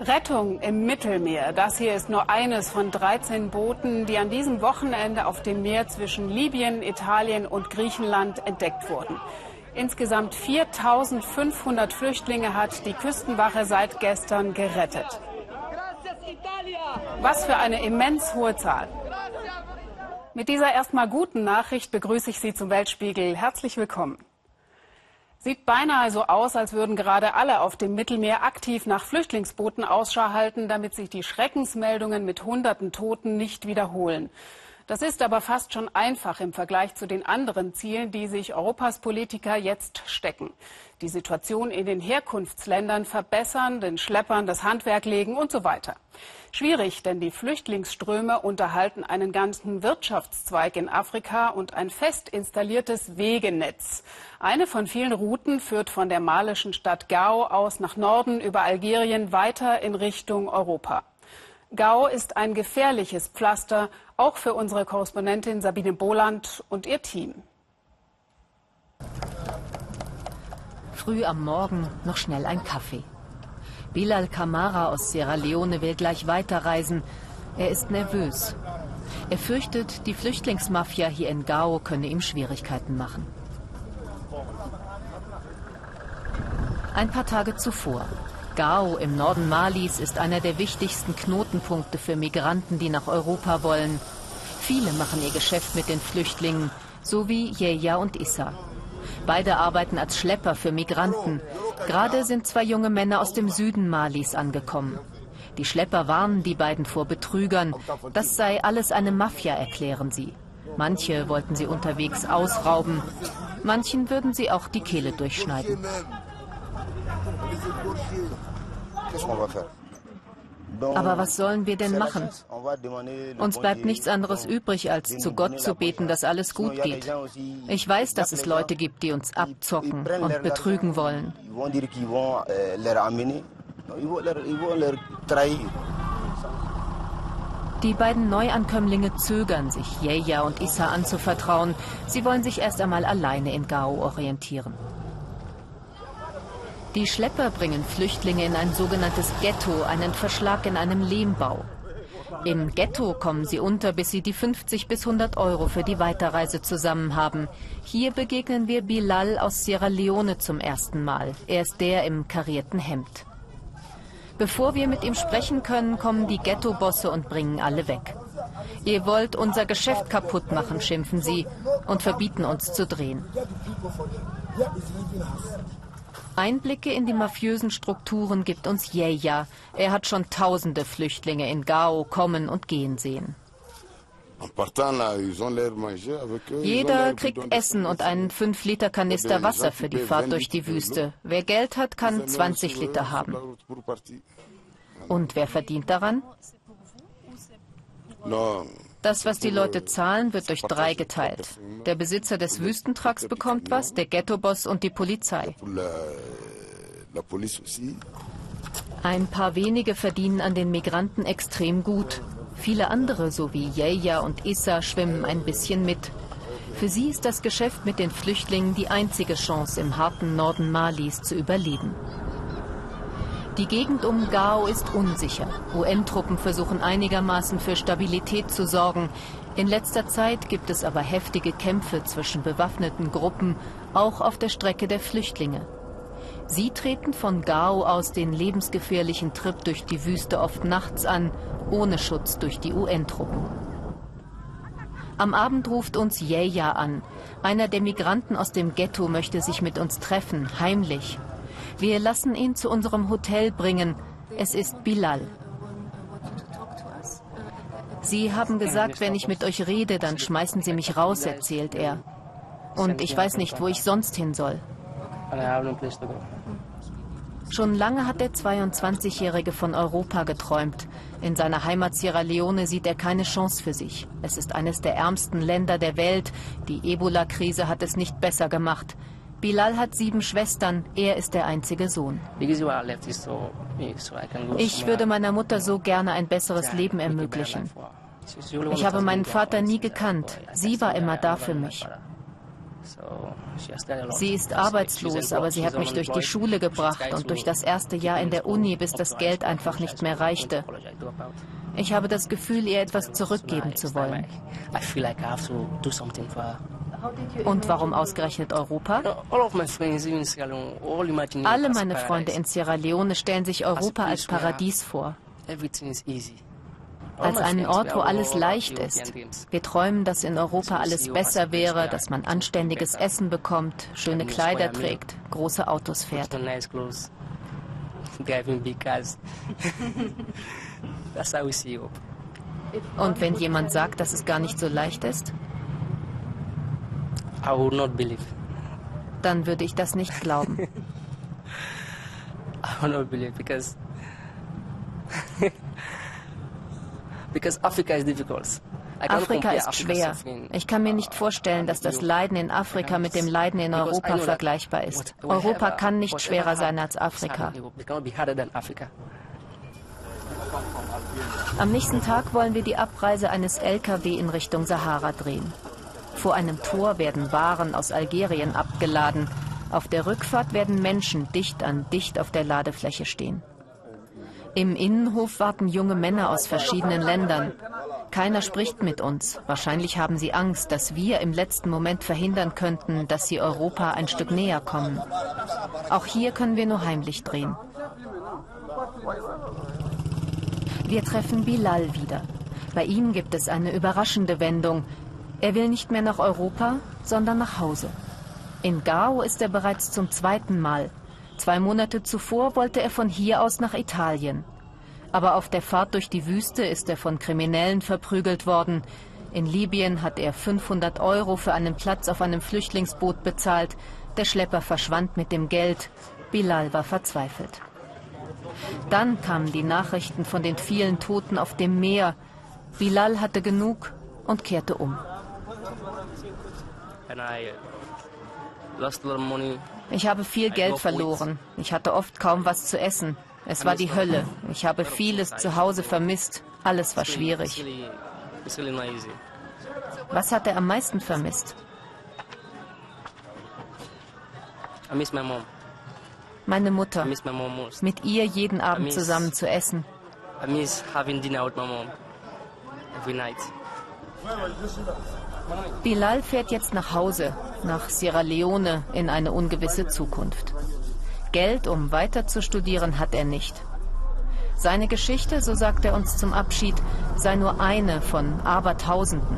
Rettung im Mittelmeer. Das hier ist nur eines von 13 Booten, die an diesem Wochenende auf dem Meer zwischen Libyen, Italien und Griechenland entdeckt wurden. Insgesamt 4500 Flüchtlinge hat die Küstenwache seit gestern gerettet. Was für eine immens hohe Zahl. Mit dieser erstmal guten Nachricht begrüße ich Sie zum Weltspiegel. Herzlich willkommen. Sieht beinahe so aus, als würden gerade alle auf dem Mittelmeer aktiv nach Flüchtlingsbooten Ausschau halten, damit sich die Schreckensmeldungen mit hunderten Toten nicht wiederholen. Das ist aber fast schon einfach im Vergleich zu den anderen Zielen, die sich Europas Politiker jetzt stecken. Die Situation in den Herkunftsländern verbessern, den Schleppern das Handwerk legen und so weiter. Schwierig, denn die Flüchtlingsströme unterhalten einen ganzen Wirtschaftszweig in Afrika und ein fest installiertes Wegenetz. Eine von vielen Routen führt von der malischen Stadt Gao aus nach Norden über Algerien weiter in Richtung Europa. Gao ist ein gefährliches Pflaster, auch für unsere Korrespondentin Sabine Boland und ihr Team. Früh am Morgen noch schnell ein Kaffee. Bilal Kamara aus Sierra Leone will gleich weiterreisen. Er ist nervös. Er fürchtet, die Flüchtlingsmafia hier in Gao könne ihm Schwierigkeiten machen. Ein paar Tage zuvor. Gao im Norden Malis ist einer der wichtigsten Knotenpunkte für Migranten, die nach Europa wollen. Viele machen ihr Geschäft mit den Flüchtlingen, so wie Yeya und Issa. Beide arbeiten als Schlepper für Migranten. Gerade sind zwei junge Männer aus dem Süden Malis angekommen. Die Schlepper warnen die beiden vor Betrügern. Das sei alles eine Mafia, erklären sie. Manche wollten sie unterwegs ausrauben. Manchen würden sie auch die Kehle durchschneiden. Aber was sollen wir denn machen? Uns bleibt nichts anderes übrig, als zu Gott zu beten, dass alles gut geht. Ich weiß, dass es Leute gibt, die uns abzocken und betrügen wollen. Die beiden Neuankömmlinge zögern, sich Yeya und Issa anzuvertrauen. Sie wollen sich erst einmal alleine in Gao orientieren. Die Schlepper bringen Flüchtlinge in ein sogenanntes Ghetto, einen Verschlag in einem Lehmbau. Im Ghetto kommen sie unter, bis sie die 50 bis 100 Euro für die Weiterreise zusammen haben. Hier begegnen wir Bilal aus Sierra Leone zum ersten Mal. Er ist der im karierten Hemd. Bevor wir mit ihm sprechen können, kommen die Ghetto-Bosse und bringen alle weg. Ihr wollt unser Geschäft kaputt machen, schimpfen sie und verbieten uns zu drehen. Einblicke in die mafiösen Strukturen gibt uns Yeya. Er hat schon tausende Flüchtlinge in Gao kommen und gehen sehen. Jeder kriegt Essen und einen 5-Liter-Kanister Wasser für die Fahrt durch die Wüste. Wer Geld hat, kann 20 Liter haben. Und wer verdient daran? Das, was die Leute zahlen, wird durch drei geteilt. Der Besitzer des Wüstentrucks bekommt was, der Ghetto-Boss und die Polizei. Ein paar wenige verdienen an den Migranten extrem gut. Viele andere, so wie Yeya und Issa, schwimmen ein bisschen mit. Für sie ist das Geschäft mit den Flüchtlingen die einzige Chance, im harten Norden Malis zu überleben. Die Gegend um Gao ist unsicher. UN-Truppen versuchen einigermaßen für Stabilität zu sorgen. In letzter Zeit gibt es aber heftige Kämpfe zwischen bewaffneten Gruppen, auch auf der Strecke der Flüchtlinge. Sie treten von Gao aus den lebensgefährlichen Trip durch die Wüste oft nachts an, ohne Schutz durch die UN-Truppen. Am Abend ruft uns Yeya an. Einer der Migranten aus dem Ghetto möchte sich mit uns treffen, heimlich. Wir lassen ihn zu unserem Hotel bringen. Es ist Bilal. Sie haben gesagt, wenn ich mit euch rede, dann schmeißen Sie mich raus, erzählt er. Und ich weiß nicht, wo ich sonst hin soll. Schon lange hat der 22-Jährige von Europa geträumt. In seiner Heimat Sierra Leone sieht er keine Chance für sich. Es ist eines der ärmsten Länder der Welt. Die Ebola-Krise hat es nicht besser gemacht. Bilal hat sieben Schwestern, er ist der einzige Sohn. Ich würde meiner Mutter so gerne ein besseres Leben ermöglichen. Ich habe meinen Vater nie gekannt, sie war immer da für mich. Sie ist arbeitslos, aber sie hat mich durch die Schule gebracht und durch das erste Jahr in der Uni, bis das Geld einfach nicht mehr reichte. Ich habe das Gefühl, ihr etwas zurückgeben zu wollen. Und warum ausgerechnet Europa? Alle meine Freunde in Sierra Leone stellen sich Europa als Paradies vor. Als einen Ort, wo alles leicht ist. Wir träumen, dass in Europa alles besser wäre, dass man anständiges Essen bekommt, schöne Kleider trägt, große Autos fährt. Und wenn jemand sagt, dass es gar nicht so leicht ist? Dann würde ich das nicht glauben. I will not believe because because Africa is difficult. Afrika ist schwer. Ich kann mir nicht vorstellen, dass das Leiden in Afrika mit dem Leiden in Europa vergleichbar ist. Europa kann nicht schwerer sein als Afrika. Am nächsten Tag wollen wir die Abreise eines Lkw in Richtung Sahara drehen. Vor einem Tor werden Waren aus Algerien abgeladen. Auf der Rückfahrt werden Menschen dicht an dicht auf der Ladefläche stehen. Im Innenhof warten junge Männer aus verschiedenen Ländern. Keiner spricht mit uns. Wahrscheinlich haben sie Angst, dass wir im letzten Moment verhindern könnten, dass sie Europa ein Stück näher kommen. Auch hier können wir nur heimlich drehen. Wir treffen Bilal wieder. Bei ihm gibt es eine überraschende Wendung. Er will nicht mehr nach Europa, sondern nach Hause. In Gao ist er bereits zum zweiten Mal. Zwei Monate zuvor wollte er von hier aus nach Italien. Aber auf der Fahrt durch die Wüste ist er von Kriminellen verprügelt worden. In Libyen hat er 500 Euro für einen Platz auf einem Flüchtlingsboot bezahlt. Der Schlepper verschwand mit dem Geld. Bilal war verzweifelt. Dann kamen die Nachrichten von den vielen Toten auf dem Meer. Bilal hatte genug und kehrte um. Ich habe viel Geld verloren. Ich hatte oft kaum was zu essen. Es war die Hölle. Ich habe vieles zu Hause vermisst. Alles war schwierig. Was hat er am meisten vermisst? Meine Mutter. Mit ihr jeden Abend zusammen zu essen. Bilal fährt jetzt nach Hause, nach Sierra Leone, in eine ungewisse Zukunft. Geld, um weiter zu studieren, hat er nicht. Seine Geschichte, so sagt er uns zum Abschied, sei nur eine von Abertausenden.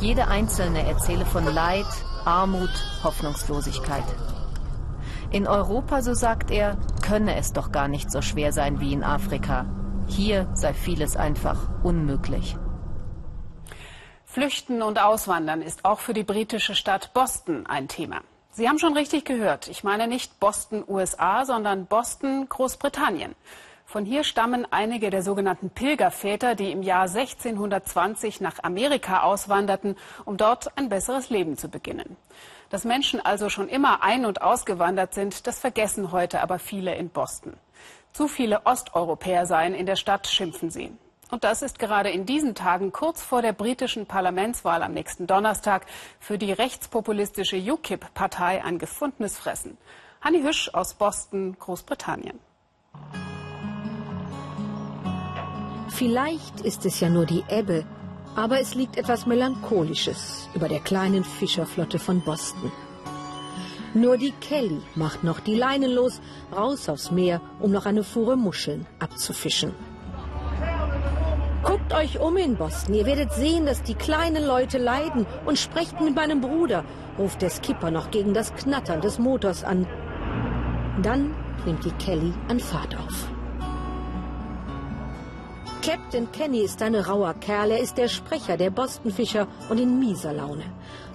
Jede einzelne erzähle von Leid, Armut, Hoffnungslosigkeit. In Europa, so sagt er, könne es doch gar nicht so schwer sein wie in Afrika. Hier sei vieles einfach unmöglich. Flüchten und Auswandern ist auch für die britische Stadt Boston ein Thema. Sie haben schon richtig gehört. Ich meine nicht Boston, USA, sondern Boston, Großbritannien. Von hier stammen einige der sogenannten Pilgerväter, die im Jahr 1620 nach Amerika auswanderten, um dort ein besseres Leben zu beginnen. Dass Menschen also schon immer ein- und ausgewandert sind, das vergessen heute aber viele in Boston. Zu viele Osteuropäer seien in der Stadt, schimpfen sie. Und das ist gerade in diesen Tagen kurz vor der britischen Parlamentswahl am nächsten Donnerstag für die rechtspopulistische UKIP-Partei ein gefundenes Fressen. Hanni Hüsch aus Boston, Großbritannien. Vielleicht ist es ja nur die Ebbe, aber es liegt etwas Melancholisches über der kleinen Fischerflotte von Boston. Nur die Kelly macht noch die Leinen los, raus aufs Meer, um noch eine Fuhre Muscheln abzufischen. Guckt euch um in Boston. Ihr werdet sehen, dass die kleinen Leute leiden. Und sprecht mit meinem Bruder, ruft der Skipper noch gegen das Knattern des Motors an. Dann nimmt die Kelly an Fahrt auf. Captain Kenny ist ein rauer Kerl. Er ist der Sprecher der Bostonfischer und in mieser Laune.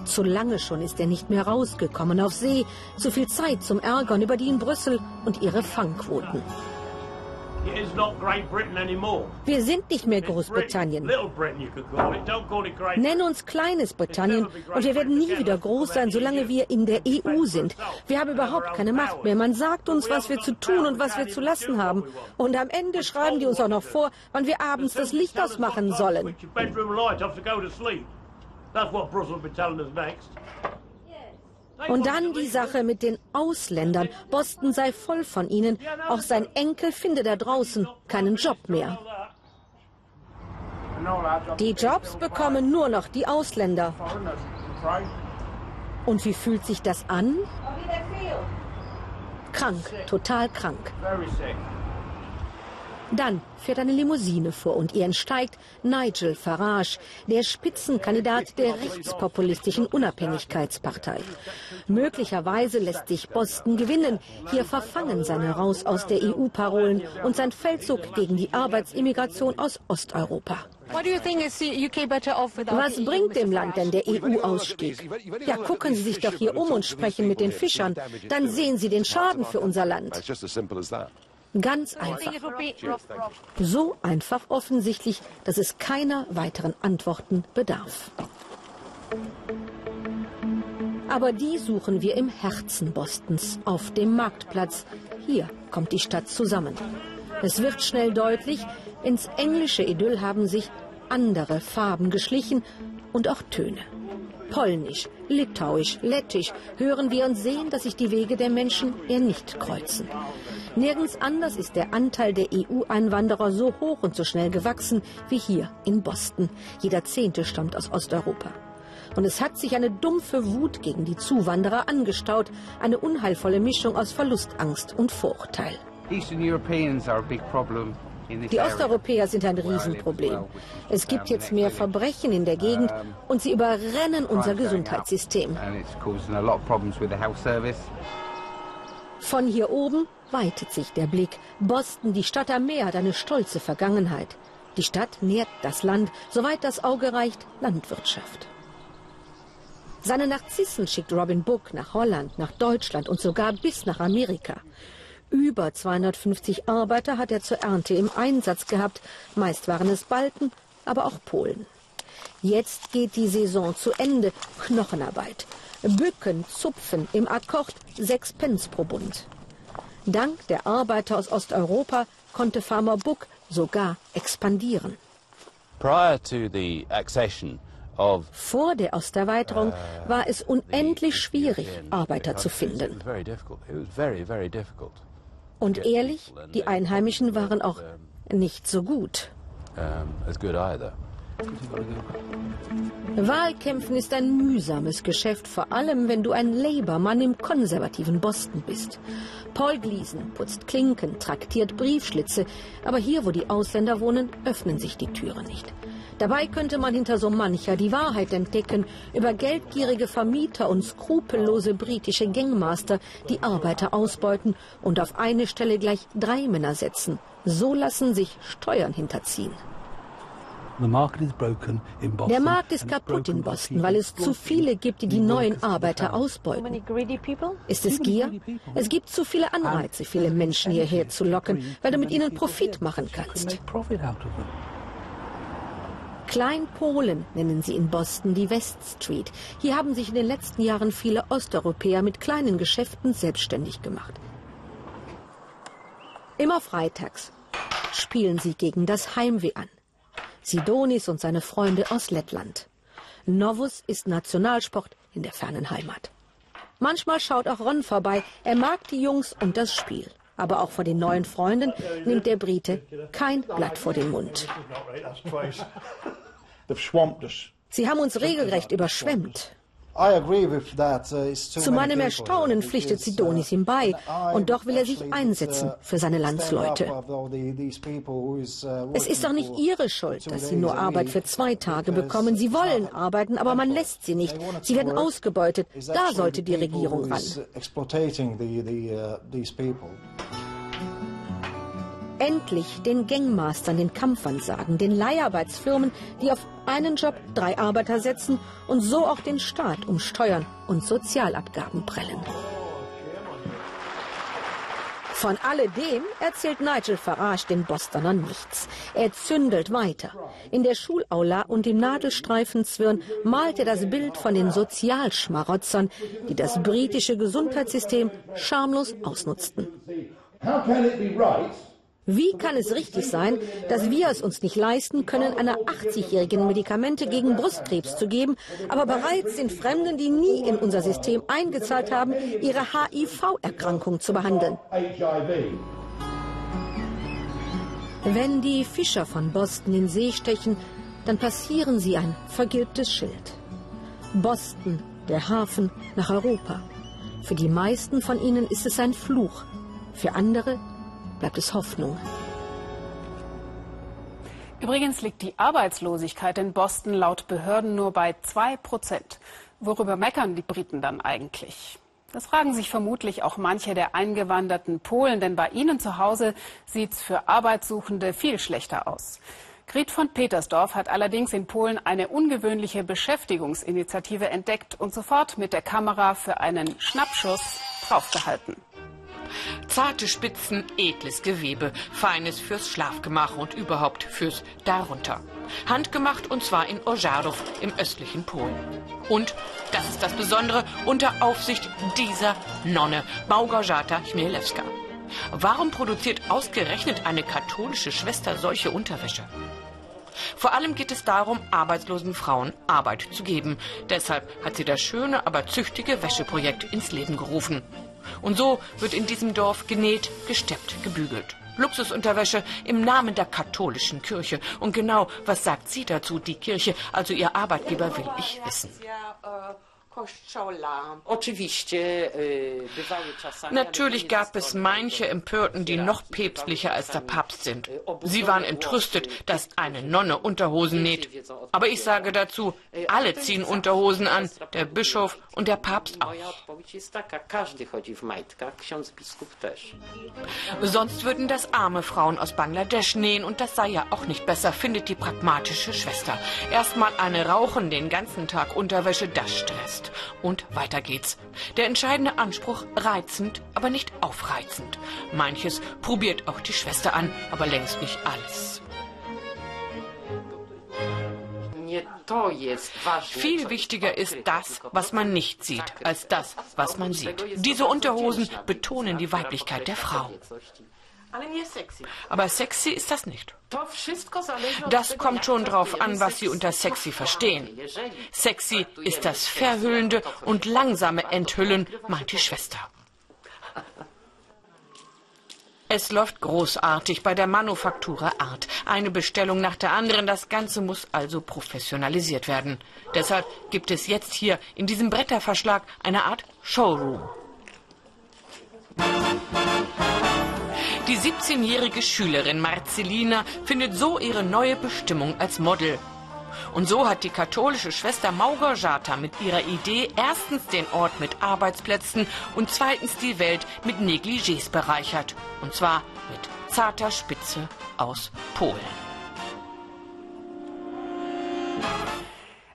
Zu lange schon ist er nicht mehr rausgekommen auf See. Zu viel Zeit zum Ärgern über die in Brüssel und ihre Fangquoten. Wir sind nicht mehr Großbritannien. Nenn uns kleines Britannien und wir werden nie wieder groß sein, solange wir in der EU sind. Wir haben überhaupt keine Macht mehr. Man sagt uns, was wir zu tun und was wir zu lassen haben. Und am Ende schreiben die uns auch noch vor, wann wir abends das Licht ausmachen sollen. Und dann die Sache mit den Ausländern. Boston sei voll von ihnen. Auch sein Enkel finde da draußen keinen Job mehr. Die Jobs bekommen nur noch die Ausländer. Und wie fühlt sich das an? Krank, total krank. Dann fährt eine Limousine vor und ihr entsteigt Nigel Farage, der Spitzenkandidat der rechtspopulistischen Unabhängigkeitspartei. Möglicherweise lässt sich Boston gewinnen. Hier verfangen seine Raus aus der EU-Parolen und sein Feldzug gegen die Arbetsimmigration aus Osteuropa. Was bringt dem Land denn der EU-Ausstieg? Ja, gucken Sie sich doch hier um und sprechen mit den Fischern. Dann sehen Sie den Schaden für unser Land. Ganz einfach. So einfach offensichtlich, dass es keiner weiteren Antworten bedarf. Aber die suchen wir im Herzen Bostons, auf dem Marktplatz. Hier kommt die Stadt zusammen. Es wird schnell deutlich, ins englische Idyll haben sich andere Farben geschlichen und auch Töne. Polnisch, Litauisch, Lettisch hören wir und sehen, dass sich die Wege der Menschen eher nicht kreuzen. Nirgends anders ist der Anteil der EU-Einwanderer so hoch und so schnell gewachsen wie hier in Boston. Jeder Zehnte stammt aus Osteuropa. Und es hat sich eine dumpfe Wut gegen die Zuwanderer angestaut, eine unheilvolle Mischung aus Verlustangst und Vorurteil. Die Osteuropäer sind ein Riesenproblem. Es gibt jetzt mehr Verbrechen in der Gegend und sie überrennen unser Gesundheitssystem. Von hier oben weitet sich der Blick. Boston, die Stadt am Meer, hat eine stolze Vergangenheit. Die Stadt nährt das Land, soweit das Auge reicht, Landwirtschaft. Seine Narzissen schickt Robin Book nach Holland, nach Deutschland und sogar bis nach Amerika. Über 250 Arbeiter hat er zur Ernte im Einsatz gehabt. Meist waren es Balten, aber auch Polen. Jetzt geht die Saison zu Ende. Knochenarbeit. Bücken, Zupfen im Akkord, sechs Pence pro Bund. Dank der Arbeiter aus Osteuropa konnte Farmer Buck sogar expandieren. Vor der Osterweiterung war es unendlich schwierig, Arbeiter zu finden. Und ehrlich, die Einheimischen waren auch nicht so gut. Wahlkämpfen ist ein mühsames Geschäft, vor allem wenn du ein Labour-Mann im konservativen Boston bist. Paul Gleason putzt Klinken, traktiert Briefschlitze, aber hier, wo die Ausländer wohnen, öffnen sich die Türen nicht. Dabei könnte man hinter so mancher die Wahrheit entdecken über geldgierige Vermieter und skrupellose britische Gangmaster, die Arbeiter ausbeuten und auf eine Stelle gleich drei Männer setzen. So lassen sich Steuern hinterziehen. Der Markt ist kaputt in Boston, weil es zu viele gibt, die die neuen Arbeiter ausbeuten. Ist es Gier? Es gibt zu viele Anreize, viele Menschen hierher zu locken, weil du mit ihnen Profit machen kannst. Klein-Polen nennen sie in Boston die West Street. Hier haben sich in den letzten Jahren viele Osteuropäer mit kleinen Geschäften selbstständig gemacht. Immer freitags spielen sie gegen das Heimweh an. Sidonis und seine Freunde aus Lettland. Novus ist Nationalsport in der fernen Heimat. Manchmal schaut auch Ron vorbei. Er mag die Jungs und das Spiel. Aber auch vor den neuen Freunden nimmt der Brite kein Blatt vor den Mund. Sie haben uns regelrecht überschwemmt. Uh, Zu meinem Erstaunen pflichtet Sidonis ihm bei, und doch will er sich einsetzen uh, für seine Landsleute. Uh, es ist doch nicht ihre Schuld, dass sie nur Arbeit für zwei Tage bekommen. Sie wollen arbeiten, aber man lässt sie nicht. Sie werden ausgebeutet. Da sollte die Regierung ran. Endlich den Gangmastern den Kampfansagen, den Leiharbeitsfirmen, die auf einen Job drei Arbeiter setzen und so auch den Staat um Steuern und Sozialabgaben prellen. Von alledem erzählt Nigel Farage den Bostonern nichts. Er zündelt weiter. In der Schulaula und im Nadelstreifenzwirn malt er das Bild von den Sozialschmarotzern, die das britische Gesundheitssystem schamlos ausnutzten. How can it be right Wie kann es richtig sein, dass wir es uns nicht leisten können, einer 80-Jährigen Medikamente gegen Brustkrebs zu geben, aber bereits den Fremden, die nie in unser System eingezahlt haben, ihre HIV-Erkrankung zu behandeln? Wenn die Fischer von Boston in See stechen, dann passieren sie ein vergilbtes Schild. Boston, der Hafen nach Europa. Für die meisten von ihnen ist es ein Fluch, für andere bleibt es Hoffnung. Übrigens liegt die Arbeitslosigkeit in Boston laut Behörden nur bei 2 Prozent. Worüber meckern die Briten dann eigentlich? Das fragen sich vermutlich auch manche der eingewanderten Polen, denn bei ihnen zu Hause sieht es für Arbeitssuchende viel schlechter aus. Grit von Petersdorf hat allerdings in Polen eine ungewöhnliche Beschäftigungsinitiative entdeckt und sofort mit der Kamera für einen Schnappschuss draufgehalten. Zarte Spitzen, edles Gewebe, feines fürs Schlafgemach und überhaupt fürs Darunter. Handgemacht und zwar in Ożarów im östlichen Polen. Und, das ist das Besondere, unter Aufsicht dieser Nonne, Małgorzata Chmielewska. Warum produziert ausgerechnet eine katholische Schwester solche Unterwäsche? Vor allem geht es darum, arbeitslosen Frauen Arbeit zu geben. Deshalb hat sie das schöne, aber züchtige Wäscheprojekt ins Leben gerufen. Und so wird in diesem Dorf genäht, gesteppt, gebügelt. Luxusunterwäsche im Namen der katholischen Kirche. Und genau, was sagt sie dazu, die Kirche, also ihr Arbeitgeber, will ich wissen. Natürlich gab es manche Empörten, die noch päpstlicher als der Papst sind. Sie waren entrüstet, dass eine Nonne Unterhosen näht. Aber ich sage dazu, alle ziehen Unterhosen an, der Bischof und der Papst auch. Sonst würden das arme Frauen aus Bangladesch nähen und das sei ja auch nicht besser, findet die pragmatische Schwester. Erstmal eine rauchen den ganzen Tag Unterwäsche, das stresst. Und weiter geht's. Der entscheidende Anspruch reizend, aber nicht aufreizend. Manches probiert auch die Schwester an, aber längst nicht alles. Viel wichtiger ist das, was man nicht sieht, als das, was man sieht. Diese Unterhosen betonen die Weiblichkeit der Frau. Aber sexy ist das nicht. Das kommt schon drauf an, was Sie unter sexy verstehen. Sexy ist das verhüllende und langsame Enthüllen, meint die Schwester. Es läuft großartig bei der Manufaktura Art. Eine Bestellung nach der anderen. Das Ganze muss also professionalisiert werden. Deshalb gibt es jetzt hier in diesem Bretterverschlag eine Art Showroom. Die 17-jährige Schülerin Marcelina findet so ihre neue Bestimmung als Model. Und so hat die katholische Schwester Małgorzata mit ihrer Idee erstens den Ort mit Arbeitsplätzen und zweitens die Welt mit Negligés bereichert. Und zwar mit zarter Spitze aus Polen.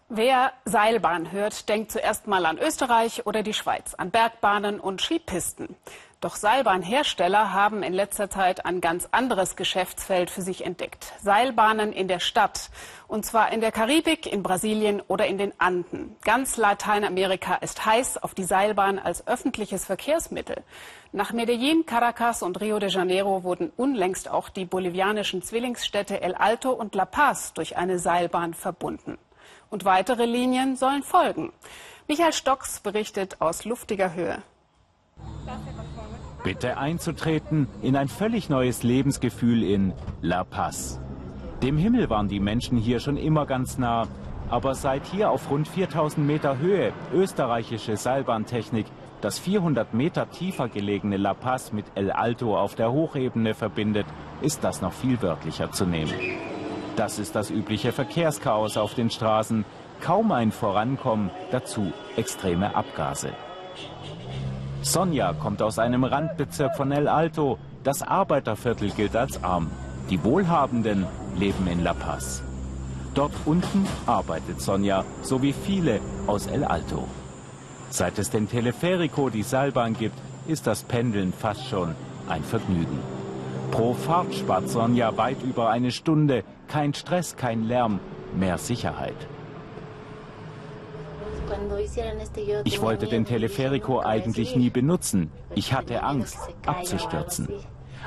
Wer Seilbahn hört, denkt zuerst mal an Österreich oder die Schweiz, an Bergbahnen und Skipisten. Doch Seilbahnhersteller haben in letzter Zeit ein ganz anderes Geschäftsfeld für sich entdeckt. Seilbahnen in der Stadt. Und zwar in der Karibik, in Brasilien oder in den Anden. Ganz Lateinamerika ist heiß auf die Seilbahn als öffentliches Verkehrsmittel. Nach Medellin, Caracas und Rio de Janeiro wurden unlängst auch die bolivianischen Zwillingsstädte El Alto und La Paz durch eine Seilbahn verbunden. Und weitere Linien sollen folgen. Michael Stocks berichtet aus luftiger Höhe. Bitte einzutreten in ein völlig neues Lebensgefühl in La Paz. Dem Himmel waren die Menschen hier schon immer ganz nah, aber seit hier auf rund 4000 Meter Höhe österreichische Seilbahntechnik das 400 Meter tiefer gelegene La Paz mit El Alto auf der Hochebene verbindet, ist das noch viel wörtlicher zu nehmen. Das ist das übliche Verkehrschaos auf den Straßen, kaum ein Vorankommen, dazu extreme Abgase. Sonja kommt aus einem Randbezirk von El Alto. Das Arbeiterviertel gilt als arm. Die Wohlhabenden leben in La Paz. Dort unten arbeitet Sonja, so wie viele aus El Alto. Seit es den Teleferico, die Seilbahn gibt, ist das Pendeln fast schon ein Vergnügen. Pro Fahrt spart Sonja weit über eine Stunde. Kein Stress, kein Lärm, mehr Sicherheit. Ich wollte den Teleferico eigentlich nie benutzen. Ich hatte Angst, abzustürzen.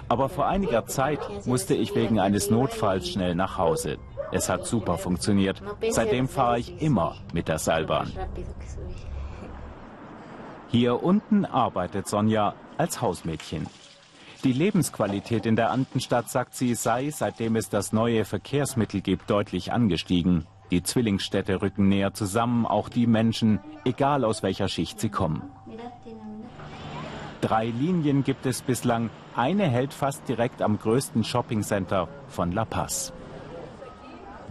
Aber vor einiger Zeit musste ich wegen eines Notfalls schnell nach Hause. Es hat super funktioniert. Seitdem fahre ich immer mit der Seilbahn. Hier unten arbeitet Sonja als Hausmädchen. Die Lebensqualität in der Andenstadt, sagt sie, sei, seitdem es das neue Verkehrsmittel gibt, deutlich angestiegen. Die Zwillingsstädte rücken näher zusammen, auch die Menschen, egal aus welcher Schicht sie kommen. Drei Linien gibt es bislang. Eine hält fast direkt am größten Shoppingcenter von La Paz.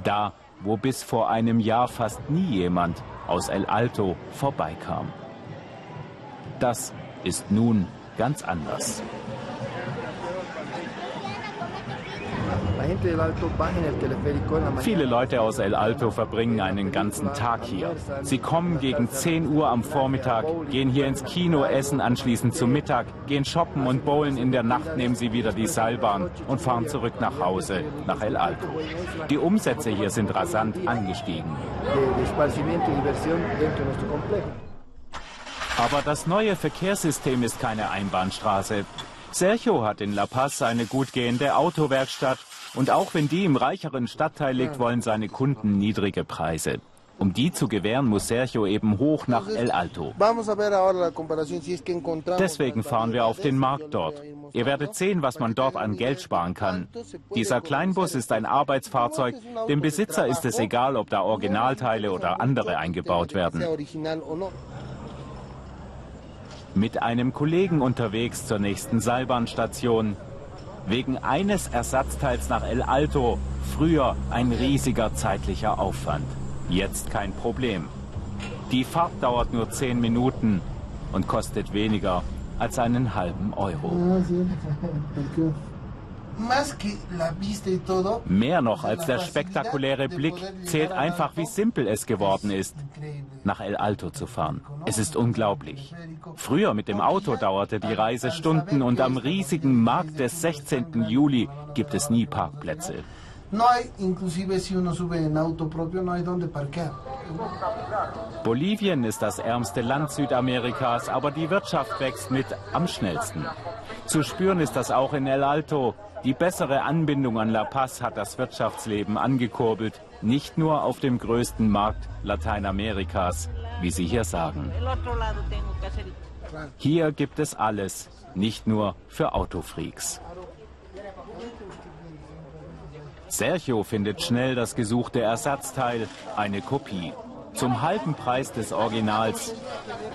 Da, wo bis vor einem Jahr fast nie jemand aus El Alto vorbeikam. Das ist nun ganz anders. Viele Leute aus El Alto verbringen einen ganzen Tag hier. Sie kommen gegen 10 Uhr am Vormittag, gehen hier ins Kino, essen anschließend zum Mittag, gehen shoppen und bowlen. In der Nacht nehmen sie wieder die Seilbahn und fahren zurück nach Hause, nach El Alto. Die Umsätze hier sind rasant angestiegen. Aber das neue Verkehrssystem ist keine Einbahnstraße. Sergio hat in La Paz eine gut gehende Autowerkstatt und auch wenn die im reicheren Stadtteil liegt, wollen seine Kunden niedrige Preise. Um die zu gewähren, muss Sergio eben hoch nach El Alto. Deswegen fahren wir auf den Markt dort. Ihr werdet sehen, was man dort an Geld sparen kann. Dieser Kleinbus ist ein Arbeitsfahrzeug. Dem Besitzer ist es egal, ob da Originalteile oder andere eingebaut werden. Mit einem Kollegen unterwegs zur nächsten Seilbahnstation. Wegen eines Ersatzteils nach El Alto. Früher ein riesiger zeitlicher Aufwand. Jetzt kein Problem. Die Fahrt dauert nur zehn Minuten und kostet weniger als einen halben Euro. Mehr noch als der spektakuläre Blick zählt einfach, wie simpel es geworden ist, nach El Alto zu fahren. Es ist unglaublich. Früher mit dem Auto dauerte die Reise Stunden und am riesigen Markt des 16. Juli gibt es nie Parkplätze. Bolivien ist das ärmste Land Südamerikas, aber die Wirtschaft wächst mit am schnellsten. Zu spüren ist das auch in El Alto. Die bessere Anbindung an La Paz hat das Wirtschaftsleben angekurbelt, nicht nur auf dem größten Markt Lateinamerikas, wie Sie hier sagen. Hier gibt es alles, nicht nur für Autofreaks. Sergio findet schnell das gesuchte Ersatzteil, eine Kopie. Zum halben Preis des Originals.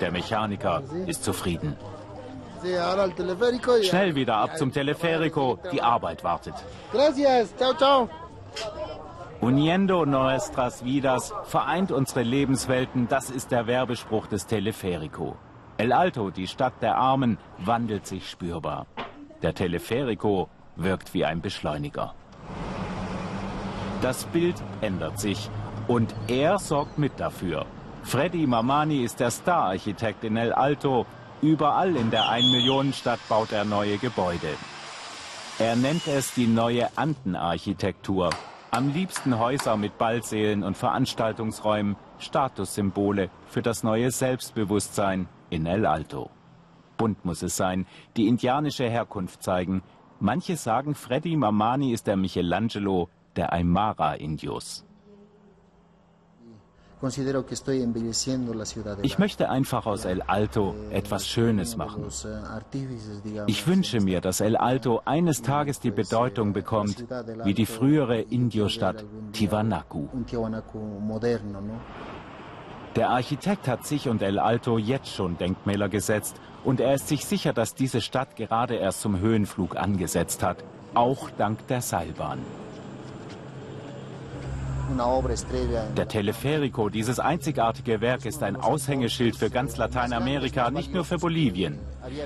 Der Mechaniker ist zufrieden. Schnell wieder ab zum Teleferico, die Arbeit wartet. Uniendo nuestras vidas vereint unsere Lebenswelten, das ist der Werbespruch des Teleferico. El Alto, die Stadt der Armen, wandelt sich spürbar. Der Teleferico wirkt wie ein Beschleuniger. Das Bild ändert sich und er sorgt mit dafür. Freddy Mamani ist der Star-Architekt in El Alto Überall in der Ein-Millionen-Stadt baut er neue Gebäude. Er nennt es die neue Andenarchitektur. Am liebsten Häuser mit Ballsälen und Veranstaltungsräumen, Statussymbole für das neue Selbstbewusstsein in El Alto. Bunt muss es sein, die indianische Herkunft zeigen. Manche sagen, Freddy Mamani ist der Michelangelo der Aymara-Indios. Ich möchte einfach aus El Alto etwas Schönes machen. Ich wünsche mir, dass El Alto eines Tages die Bedeutung bekommt wie die frühere Indiostadt Tiwanaku. Der Architekt hat sich und El Alto jetzt schon Denkmäler gesetzt und er ist sich sicher, dass diese Stadt gerade erst zum Höhenflug angesetzt hat, auch dank der Seilbahn. Der Teleferico, dieses einzigartige Werk, ist ein Aushängeschild für ganz Lateinamerika, nicht nur für Bolivien.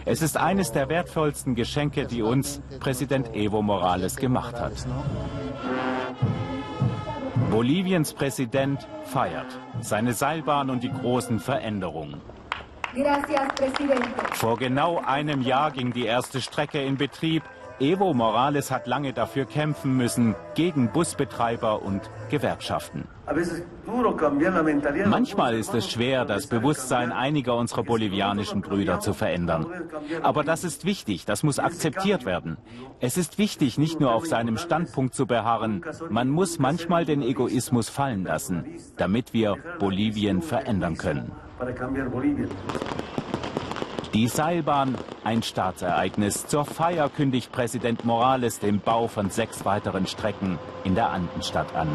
Es ist eines der wertvollsten Geschenke, die uns Präsident Evo Morales gemacht hat. Boliviens Präsident feiert seine Seilbahn und die großen Veränderungen. Vor genau einem Jahr ging die erste Strecke in Betrieb. Evo Morales hat lange dafür kämpfen müssen, gegen Busbetreiber und Gewerkschaften. Manchmal ist es schwer, das Bewusstsein einiger unserer bolivianischen Brüder zu verändern. Aber das ist wichtig, das muss akzeptiert werden. Es ist wichtig, nicht nur auf seinem Standpunkt zu beharren, man muss manchmal den Egoismus fallen lassen, damit wir Bolivien verändern können. Die Seilbahn, ein Staatsereignis. Zur Feier kündigt Präsident Morales den Bau von sechs weiteren Strecken in der Andenstadt an.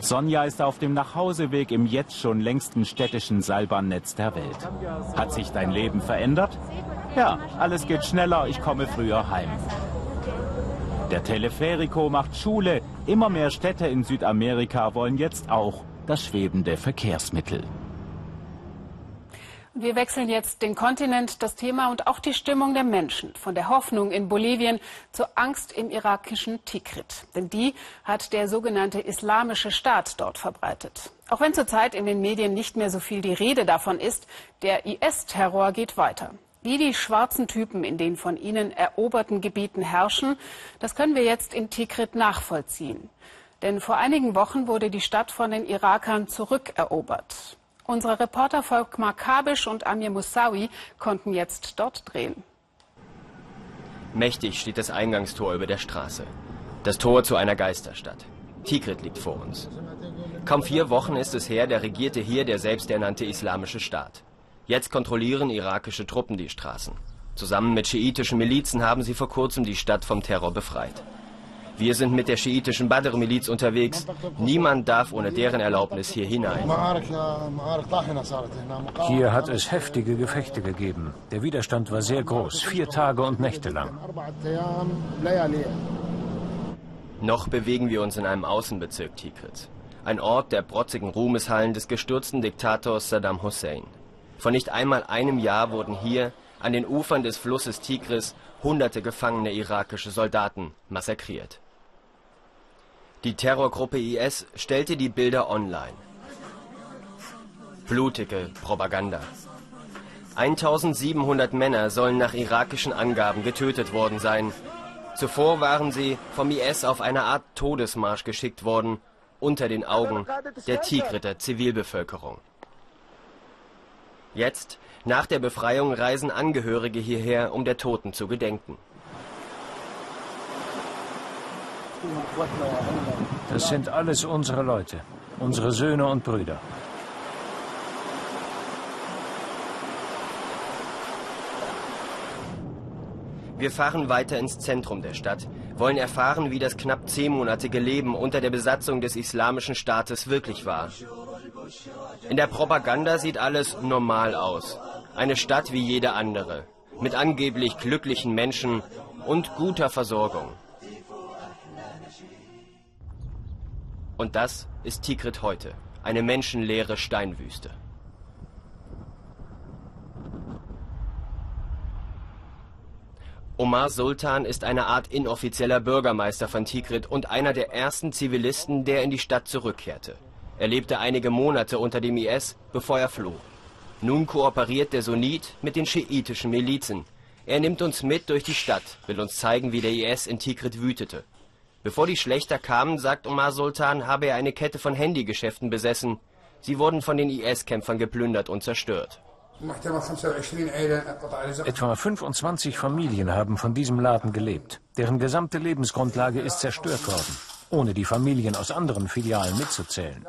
Sonja ist auf dem Nachhauseweg im jetzt schon längsten städtischen Seilbahnnetz der Welt. Hat sich dein Leben verändert? Ja, alles geht schneller, ich komme früher heim. Der Teleferico macht Schule. Immer mehr Städte in Südamerika wollen jetzt auch das schwebende Verkehrsmittel. Wir wechseln jetzt den Kontinent, das Thema und auch die Stimmung der Menschen. Von der Hoffnung in Bolivien zur Angst im irakischen Tikrit. Denn die hat der sogenannte Islamische Staat dort verbreitet. Auch wenn zurzeit in den Medien nicht mehr so viel die Rede davon ist, der IS-Terror geht weiter. Wie die schwarzen Typen in den von ihnen eroberten Gebieten herrschen, das können wir jetzt in Tikrit nachvollziehen. Denn vor einigen Wochen wurde die Stadt von den Irakern zurückerobert. Unsere Reporter Volkmar Kabisch und Amir Moussaoui konnten jetzt dort drehen. Mächtig steht das Eingangstor über der Straße. Das Tor zu einer Geisterstadt. Tikrit liegt vor uns. Kaum vier Wochen ist es her, der regierte hier der selbsternannte Islamische Staat. Jetzt kontrollieren irakische Truppen die Straßen. Zusammen mit schiitischen Milizen haben sie vor kurzem die Stadt vom Terror befreit. Wir sind mit der schiitischen Badr-Miliz unterwegs. Niemand darf ohne deren Erlaubnis hier hinein. Hier hat es heftige Gefechte gegeben. Der Widerstand war sehr groß, vier Tage und Nächte lang. Noch bewegen wir uns in einem Außenbezirk Tikrit. Ein Ort der protzigen Ruhmeshallen des gestürzten Diktators Saddam Hussein. Vor nicht einmal einem Jahr wurden hier an den Ufern des Flusses Tigris hunderte gefangene irakische Soldaten massakriert. Die Terrorgruppe IS stellte die Bilder online. Blutige Propaganda. 1700 Männer sollen nach irakischen Angaben getötet worden sein. Zuvor waren sie vom IS auf eine Art Todesmarsch geschickt worden, unter den Augen der Tigriter Zivilbevölkerung. Jetzt, nach der Befreiung, reisen Angehörige hierher, um der Toten zu gedenken. Das sind alles unsere Leute, unsere Söhne und Brüder. Wir fahren weiter ins Zentrum der Stadt, wollen erfahren, wie das knapp zehnmonatige Leben unter der Besatzung des Islamischen Staates wirklich war. In der Propaganda sieht alles normal aus. Eine Stadt wie jede andere, mit angeblich glücklichen Menschen und guter Versorgung. Und das ist Tikrit heute, eine menschenleere Steinwüste. Omar Sultan ist eine Art inoffizieller Bürgermeister von Tikrit und einer der ersten Zivilisten, der in die Stadt zurückkehrte. Er lebte einige Monate unter dem IS, bevor er floh. Nun kooperiert der Sunnit mit den schiitischen Milizen. Er nimmt uns mit durch die Stadt, will uns zeigen, wie der IS in Tikrit wütete. Bevor die Schlechter kamen, sagt Omar Sultan, habe er eine Kette von Handygeschäften besessen. Sie wurden von den IS-Kämpfern geplündert und zerstört. Etwa 25 Familien haben von diesem Laden gelebt. Deren gesamte Lebensgrundlage ist zerstört worden, ohne die Familien aus anderen Filialen mitzuzählen.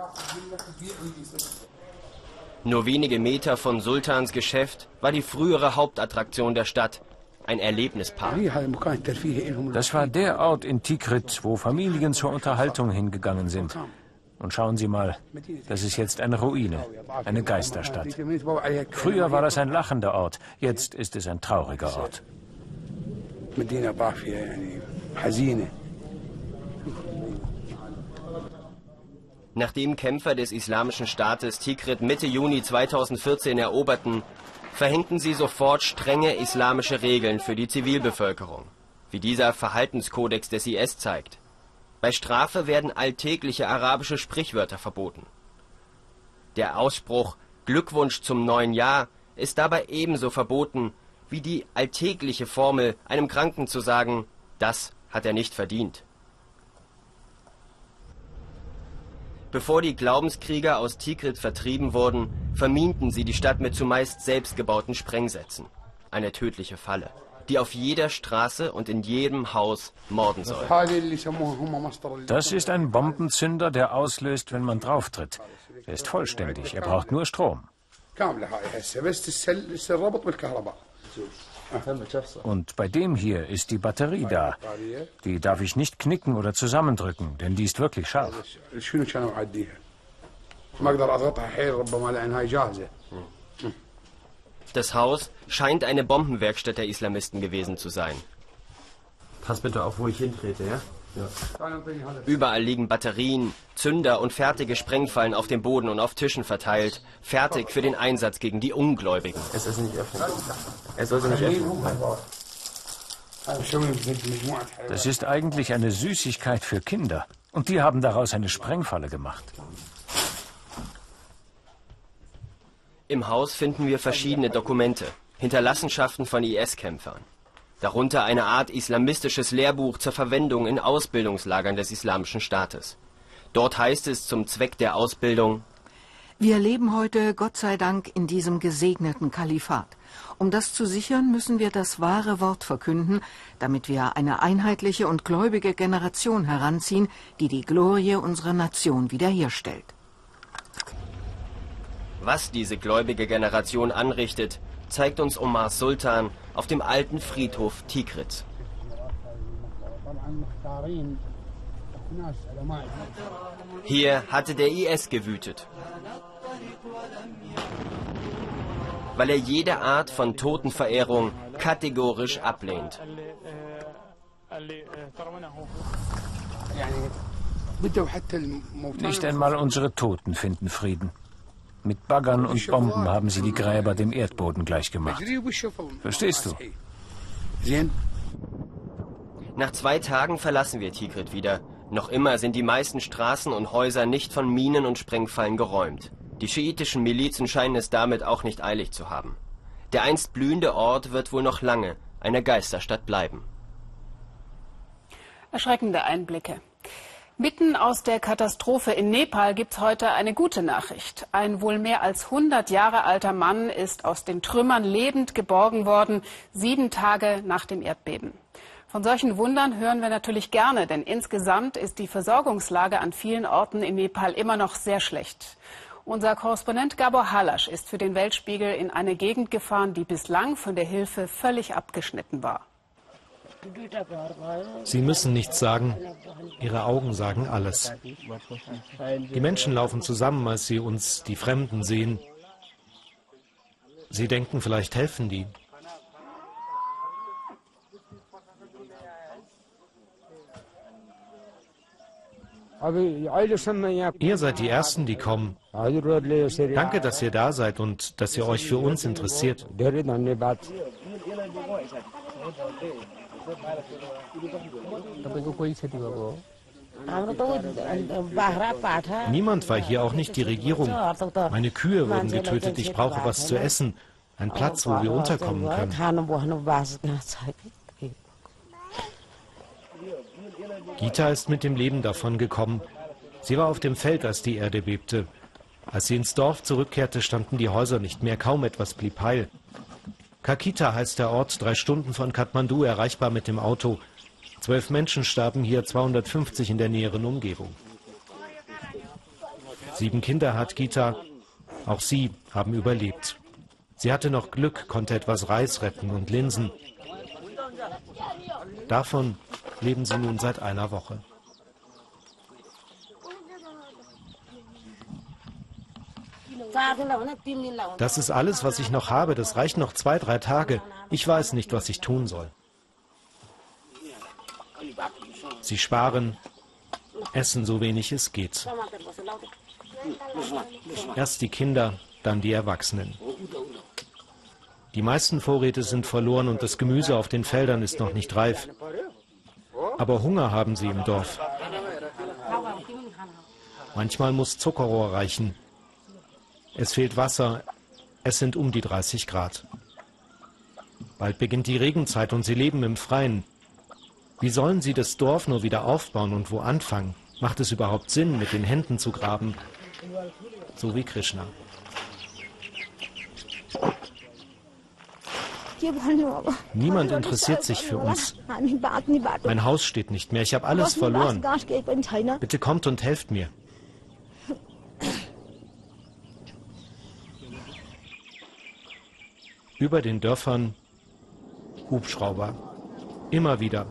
Nur wenige Meter von Sultans Geschäft war die frühere Hauptattraktion der Stadt, ein Erlebnispark. Das war der Ort in Tikrit, wo Familien zur Unterhaltung hingegangen sind. Und schauen Sie mal, das ist jetzt eine Ruine, eine Geisterstadt. Früher war das ein lachender Ort, jetzt ist es ein trauriger Ort. Nachdem Kämpfer des Islamischen Staates Tikrit Mitte Juni 2014 eroberten, verhängten sie sofort strenge islamische Regeln für die Zivilbevölkerung, wie dieser Verhaltenskodex des IS zeigt. Bei Strafe werden alltägliche arabische Sprichwörter verboten. Der Ausspruch Glückwunsch zum neuen Jahr ist dabei ebenso verboten Wie die alltägliche Formel, einem Kranken zu sagen, das hat er nicht verdient. Bevor die Glaubenskrieger aus Tikrit vertrieben wurden, verminten sie die Stadt mit zumeist selbstgebauten Sprengsätzen. Eine tödliche Falle, die auf jeder Straße und in jedem Haus morden soll. Das ist ein Bombenzünder, der auslöst, wenn man drauftritt. Er ist vollständig, er braucht nur Strom. Und bei dem hier ist die Batterie da. Die darf ich nicht knicken oder zusammendrücken, denn die ist wirklich scharf. Das Haus scheint eine Bombenwerkstatt der Islamisten gewesen zu sein. Pass bitte auf, wo ich hintrete, ja? Ja. Überall liegen Batterien, Zünder und fertige Sprengfallen auf dem Boden und auf Tischen verteilt, fertig für den Einsatz gegen die Ungläubigen. Es ist nicht öffnen. Er soll sie nicht öffnen. Das ist eigentlich eine Süßigkeit für Kinder. Und die haben daraus eine Sprengfalle gemacht. Im Haus finden wir verschiedene Dokumente, Hinterlassenschaften von IS-Kämpfern. Darunter eine Art islamistisches Lehrbuch zur Verwendung in Ausbildungslagern des Islamischen Staates. Dort heißt es zum Zweck der Ausbildung Wir leben heute, Gott sei Dank, in diesem gesegneten Kalifat. Um das zu sichern, müssen wir das wahre Wort verkünden, damit wir eine einheitliche und gläubige Generation heranziehen, die die Glorie unserer Nation wiederherstellt. Was diese gläubige Generation anrichtet, zeigt uns Omar Sultan auf dem alten Friedhof Tikrit. Hier hatte der IS gewütet. Weil er jede Art von Totenverehrung kategorisch ablehnt. Nicht einmal unsere Toten finden Frieden. Mit Baggern und Bomben haben sie die Gräber dem Erdboden gleichgemacht. Verstehst du? Nach zwei Tagen verlassen wir Tikrit wieder. Noch immer sind die meisten Straßen und Häuser nicht von Minen und Sprengfallen geräumt. Die schiitischen Milizen scheinen es damit auch nicht eilig zu haben. Der einst blühende Ort wird wohl noch lange eine Geisterstadt bleiben. Erschreckende Einblicke. Mitten aus der Katastrophe in Nepal gibt es heute eine gute Nachricht. Ein wohl mehr als 100 Jahre alter Mann ist aus den Trümmern lebend geborgen worden, sieben Tage nach dem Erdbeben. Von solchen Wundern hören wir natürlich gerne, denn insgesamt ist die Versorgungslage an vielen Orten in Nepal immer noch sehr schlecht. Unser Korrespondent Gabor Halasch ist für den Weltspiegel in eine Gegend gefahren, die bislang von der Hilfe völlig abgeschnitten war. Sie müssen nichts sagen. Ihre Augen sagen alles. Die Menschen laufen zusammen, als sie uns, die Fremden, sehen. Sie denken, vielleicht helfen die. Ihr seid die Ersten, die kommen. Danke, dass ihr da seid und dass ihr euch für uns interessiert. Niemand war hier, auch nicht die Regierung. Meine Kühe wurden getötet. Ich brauche was zu essen. Ein Platz, wo wir unterkommen können. Gita ist mit dem Leben davon gekommen. Sie war auf dem Feld, als die Erde bebte. Als sie ins Dorf zurückkehrte, standen die Häuser nicht mehr. Kaum etwas blieb heil. Kakita heißt der Ort, drei Stunden von Kathmandu erreichbar mit dem Auto. Zwölf Menschen starben hier, 250 in der näheren Umgebung. Sieben Kinder hat Gita. Auch sie haben überlebt. Sie hatte noch Glück, konnte etwas Reis retten und Linsen. Davon leben sie nun seit einer Woche. Das ist alles, was ich noch habe. Das reicht noch zwei, drei Tage. Ich weiß nicht, was ich tun soll. Sie sparen, essen so wenig es geht. Erst die Kinder, dann die Erwachsenen. Die meisten Vorräte sind verloren und das Gemüse auf den Feldern ist noch nicht reif. Aber Hunger haben sie im Dorf. Manchmal muss Zuckerrohr reichen. Es fehlt Wasser. Es sind um die 30 Grad. Bald beginnt die Regenzeit und sie leben im Freien. Wie sollen sie das Dorf nur wieder aufbauen und wo anfangen? Macht es überhaupt Sinn, mit den Händen zu graben? So wie Krishna. Niemand interessiert sich für uns. Mein Haus steht nicht mehr. Ich habe alles verloren. Bitte kommt und helft mir. Über den Dörfern Hubschrauber. Immer wieder.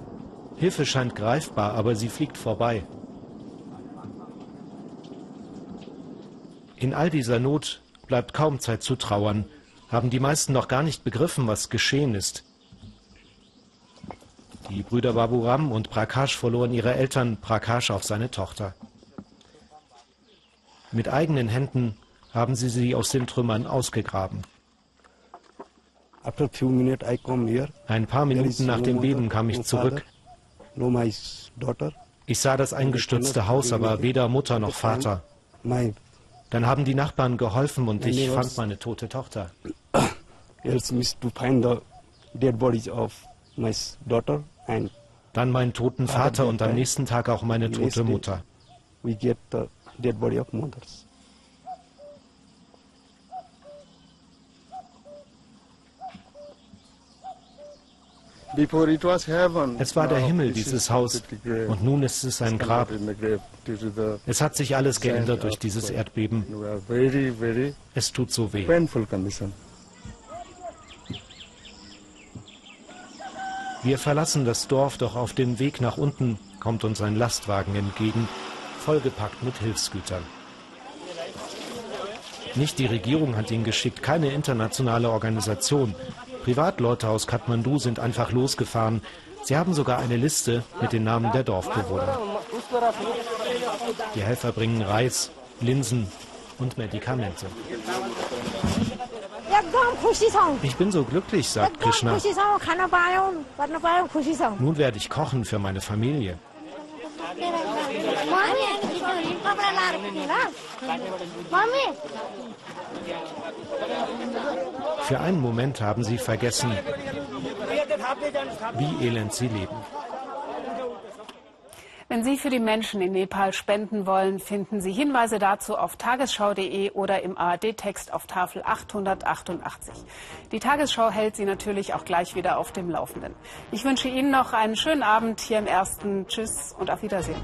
Hilfe scheint greifbar, aber sie fliegt vorbei. In all dieser Not bleibt kaum Zeit zu trauern haben die meisten noch gar nicht begriffen, was geschehen ist. Die Brüder Baburam und Prakash verloren ihre Eltern, Prakash auf seine Tochter. Mit eigenen Händen haben sie sie aus den Trümmern ausgegraben. Ein paar Minuten nach dem Beben kam ich zurück. Ich sah das eingestürzte Haus, aber weder Mutter noch Vater. Dann haben die Nachbarn geholfen und ich fand meine tote Tochter. Dann meinen toten Vater und am nächsten Tag auch meine tote Mutter. Es war der Himmel, dieses Haus, und nun ist es ein Grab. Es hat sich alles geändert durch dieses Erdbeben. Es tut so weh. Wir verlassen das Dorf, doch auf dem Weg nach unten kommt uns ein Lastwagen entgegen, vollgepackt mit Hilfsgütern. Nicht die Regierung hat ihn geschickt, keine internationale Organisation. Privatleute aus Kathmandu sind einfach losgefahren. Sie haben sogar eine Liste mit den Namen der Dorfbewohner. Die Helfer bringen Reis, Linsen und Medikamente. Ich bin so glücklich, sagt Krishna. Nun werde ich kochen für meine Familie. Für einen Moment haben sie vergessen, wie elend sie leben. Wenn Sie für die Menschen in Nepal spenden wollen, finden Sie Hinweise dazu auf tagesschau.de oder im ARD-Text auf Tafel 888. Die Tagesschau hält Sie natürlich auch gleich wieder auf dem Laufenden. Ich wünsche Ihnen noch einen schönen Abend hier im Ersten. Tschüss und auf Wiedersehen.